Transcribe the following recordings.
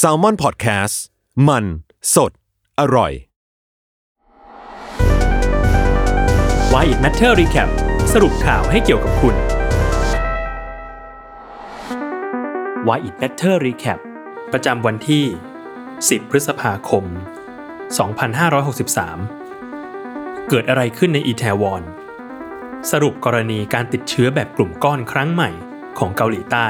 s a l ม o n PODCAST มัน สด อร่อย Why It Matter Recap สรุปข่าวให้เกี่ยวกับคุณ Why It Matter Recap ประจำวันที่ 10 พฤษภาคม 2563 เกิดอะไรขึ้นในอีแทวอน สรุปกรณีการติดเชื้อแบบกลุ่มก้อนครั้งใหม่ของเกาหลีใต้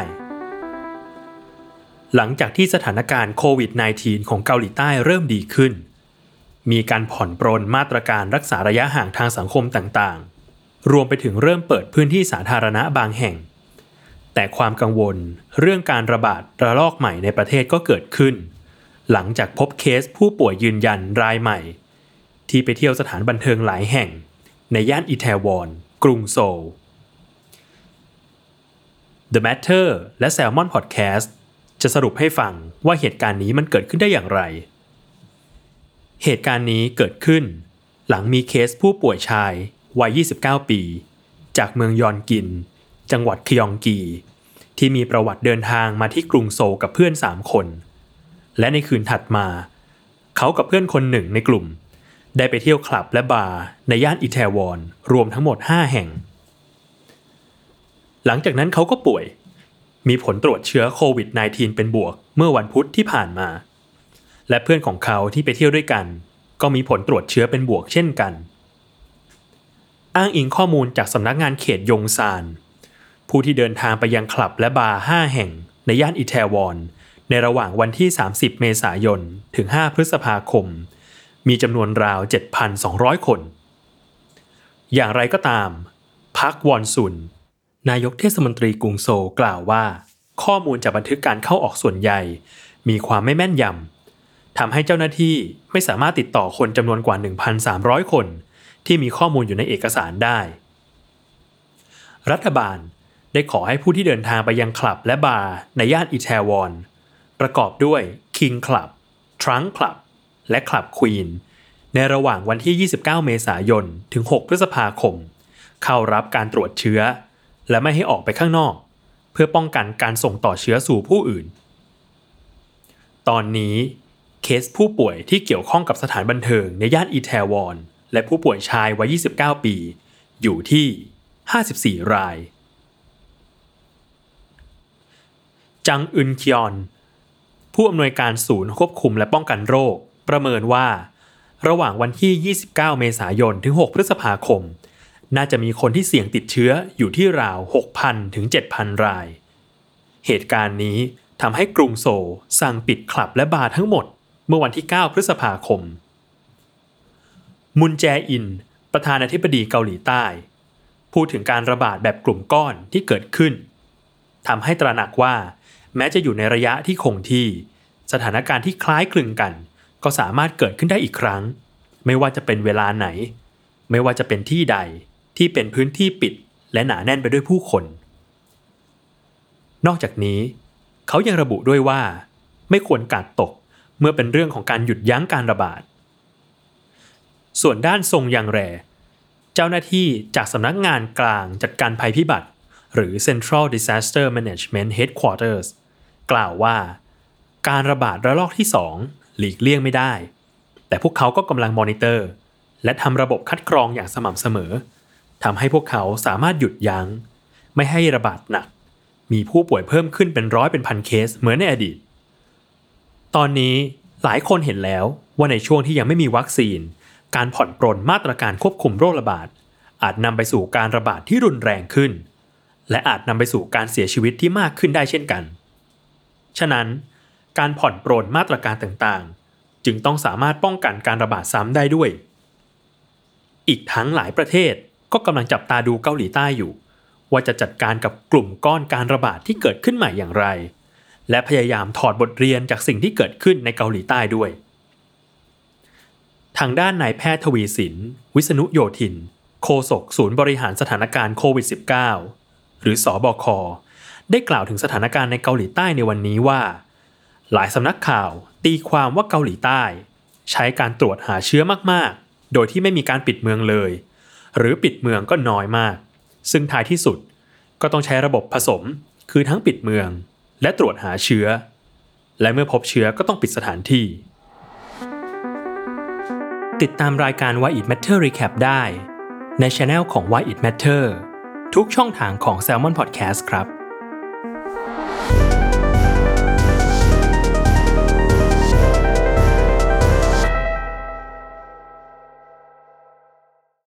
หลังจากที่สถานการณ์โควิด -19 ของเกาหลีใต้เริ่มดีขึ้น มีการผ่อนปรนมาตรการรักษาระยะห่างทางสังคมต่างๆ รวมไปถึงเริ่มเปิดพื้นที่สาธารณะบางแห่ง แต่ความกังวลเรื่องการระบาดระลอกใหม่ในประเทศก็เกิดขึ้น หลังจากพบเคสผู้ป่วยยืนยันรายใหม่ ที่ไปเที่ยวสถานบันเทิงหลายแห่ง ในย่านอิแทวอนกรุงโซล The Matter และ Salmon Podcast จะสรุปให้ฟังว่าเหตุการณ์นี้มันเกิดขึ้นได้อย่างไร เหตุการณ์นี้เกิดขึ้น หลังมีเคสผู้ป่วยชายวัย 29 ปี จากเมืองยอนกิน จังหวัดคยองกี ที่มีประวัติเดินทางมาที่กรุงโซลกับเพื่อน 3 คน และในคืนถัดมา เขากับเพื่อนคนหนึ่งในกลุ่ม ได้ไปเที่ยวคลับและบาร์ในย่านอิแทวอนรวมทั้งหมด 5 แห่ง หลังจากนั้นเขาก็ป่วย มีผลตรวจเชื้อโควิด -19 เป็นบวกเมื่อวันพุธที่ผ่านมา และเพื่อนของเขาที่ไปเที่ยวด้วยกัน ก็มีผลตรวจเชื้อเป็นบวกเช่นกัน อ้างอิงข้อมูลจากสำนักงานเขตยงซาน ผู้ที่เดินทางไปยังคลับและบาร์5แห่งในย่านอิแทวอนในระหว่างวันที่ 30 เมษายน ถึง 5 พฤษภาคม มีจำนวนราว 7,200 คน อย่างไรก็ตาม พักวอนซุน นายกเทศมนตรีกรุงโซลกล่าวว่า ข้อมูลจากบันทึกการเข้าออกส่วนใหญ่ มีความไม่แม่นยำทำให้เจ้าหน้าที่ไม่สามารถติดต่อคนจำนวนกว่า 1,300 คน ที่มีข้อมูลอยู่ในเอกสารได้ รัฐบาลได้ขอให้ผู้ที่เดินทางไปยังคลับและบาร์ในย่านอิแทวอนประกอบด้วย King Club Trunk Club และ Club Queen ในระหว่างวันที่ 29 เมษายน ถึง 6 พฤษภาคม เข้ารับการตรวจเชื้อ และไม่ให้ออกไปข้างนอก เพื่อป้องกันการส่งต่อเชื้อสู่ผู้อื่น ตอนนี้เคสผู้ป่วยที่เกี่ยวข้องกับสถานบันเทิงในย่านอีแทวอน และผู้ป่วยชายวัย 29 ปี อยู่ที่ 54 ราย จังอึนคยอน ผู้อำนวยการศูนย์ควบคุมและป้องกันโรค ประเมินว่า ระหว่างวันที่ 29 เมษายน ถึง 6 พฤษภาคม น่าจะมีคนที่เสี่ยงติดเชื้ออยู่ที่ราว 6,000 ถึง 7,000 ราย เหตุการณ์นี้ทำให้กรุงโซลสั่งปิดคลับและบาร์ทั้งหมด เมื่อวันที่ 9 พฤษภาคม มุนแจอิน ประธานาธิบดีเกาหลีใต้ พูดถึงการระบาดแบบกลุ่มก้อนที่เกิดขึ้นทำให้ตระหนักว่า แม้จะอยู่ในระยะที่คงที่ สถานการณ์ที่คล้ายคลึงกัน ก็สามารถเกิดขึ้นได้อีกครั้ง ไม่ว่าจะเป็นเวลาไหน ไม่ว่าจะเป็นที่ใด ที่เป็นพื้นที่ปิดและหนาแน่นไปด้วยผู้คน นอกจากนี้ เขายังระบุด้วยว่า ไม่ควรกาดตกเมื่อเป็นเรื่องของการหยุดยั้งการระบาด ส่วนด้านทรงยังแร เจ้าหน้าที่จากสำนักงานกลางจัดการภัยพิบัติ หรือ Central Disaster Management Headquarters กล่าวว่า การระบาดระลอกที่ 2 หลีกเลี่ยงไม่ได้ แต่พวกเขาก็กำลังมอนิเตอร์ และทำระบบคัดกรองอย่างสม่ำเสมอ ทำให้พวกเขาสามารถหยุดยัง้ง ไม่ให้ระบาดหนัก มีผู้ป่วยเพิ่มขึ้นเป็นร้อยเป็นพันเคสเหมือนในอดีต ตอนนี้หลายคนเห็นแล้วว่าในช่วงที่ยังไม่มีวัคซีน การผ่อนปรนมาตรการควบคุมโรคระบาด อาจนำไปสู่การระบาดที่รุนแรงขึ้น และอาจนำไปสู่การเสียชีวิตที่มากขึ้นได้เช่นกัน ฉะนั้น การผ่อนปรนมาตรการต่างๆ จึงต้องสามารถป้องกันการระบาดซ้ำได้ด้วย อีกทั้งหลายประเทศ ก็กำลังจับตาดูเกาหลีใต้อยู่ ว่าจะจัดการกับกลุ่มก้อนการระบาดที่เกิดขึ้นใหม่อย่างไร และพยายามถอดบทเรียนจากสิ่งที่เกิดขึ้นในเกาหลีใต้ด้วย ทางด้านนายแพทย์ทวีสิน วิษณุโยธิน โฆษกศูนย์บริหารสถานการณ์โควิด -19 หรือสอบคได้กล่าวถึงสถานการณ์ในเกาหลีใต้ในวันนี้ว่า หลายสำนักข่าวตีความว่าเกาหลีใต้ ใช้การตรวจหาเชื้อมากๆ โดยที่ไม่มีการปิดเมืองเลย หรือปิดเมืองก็น้อยมาก ซึ่งท้ายที่สุดก็ต้องใช้ระบบผสม คือทั้งปิดเมือง และตรวจหาเชื้อ และเมื่อพบเชื้อก็ต้องปิดสถานที่ ติดตามรายการ Why It Matter Recap ได้ ในช anel ของ Why It Matter ทุกช่องทางของ Salmon Podcast ครับ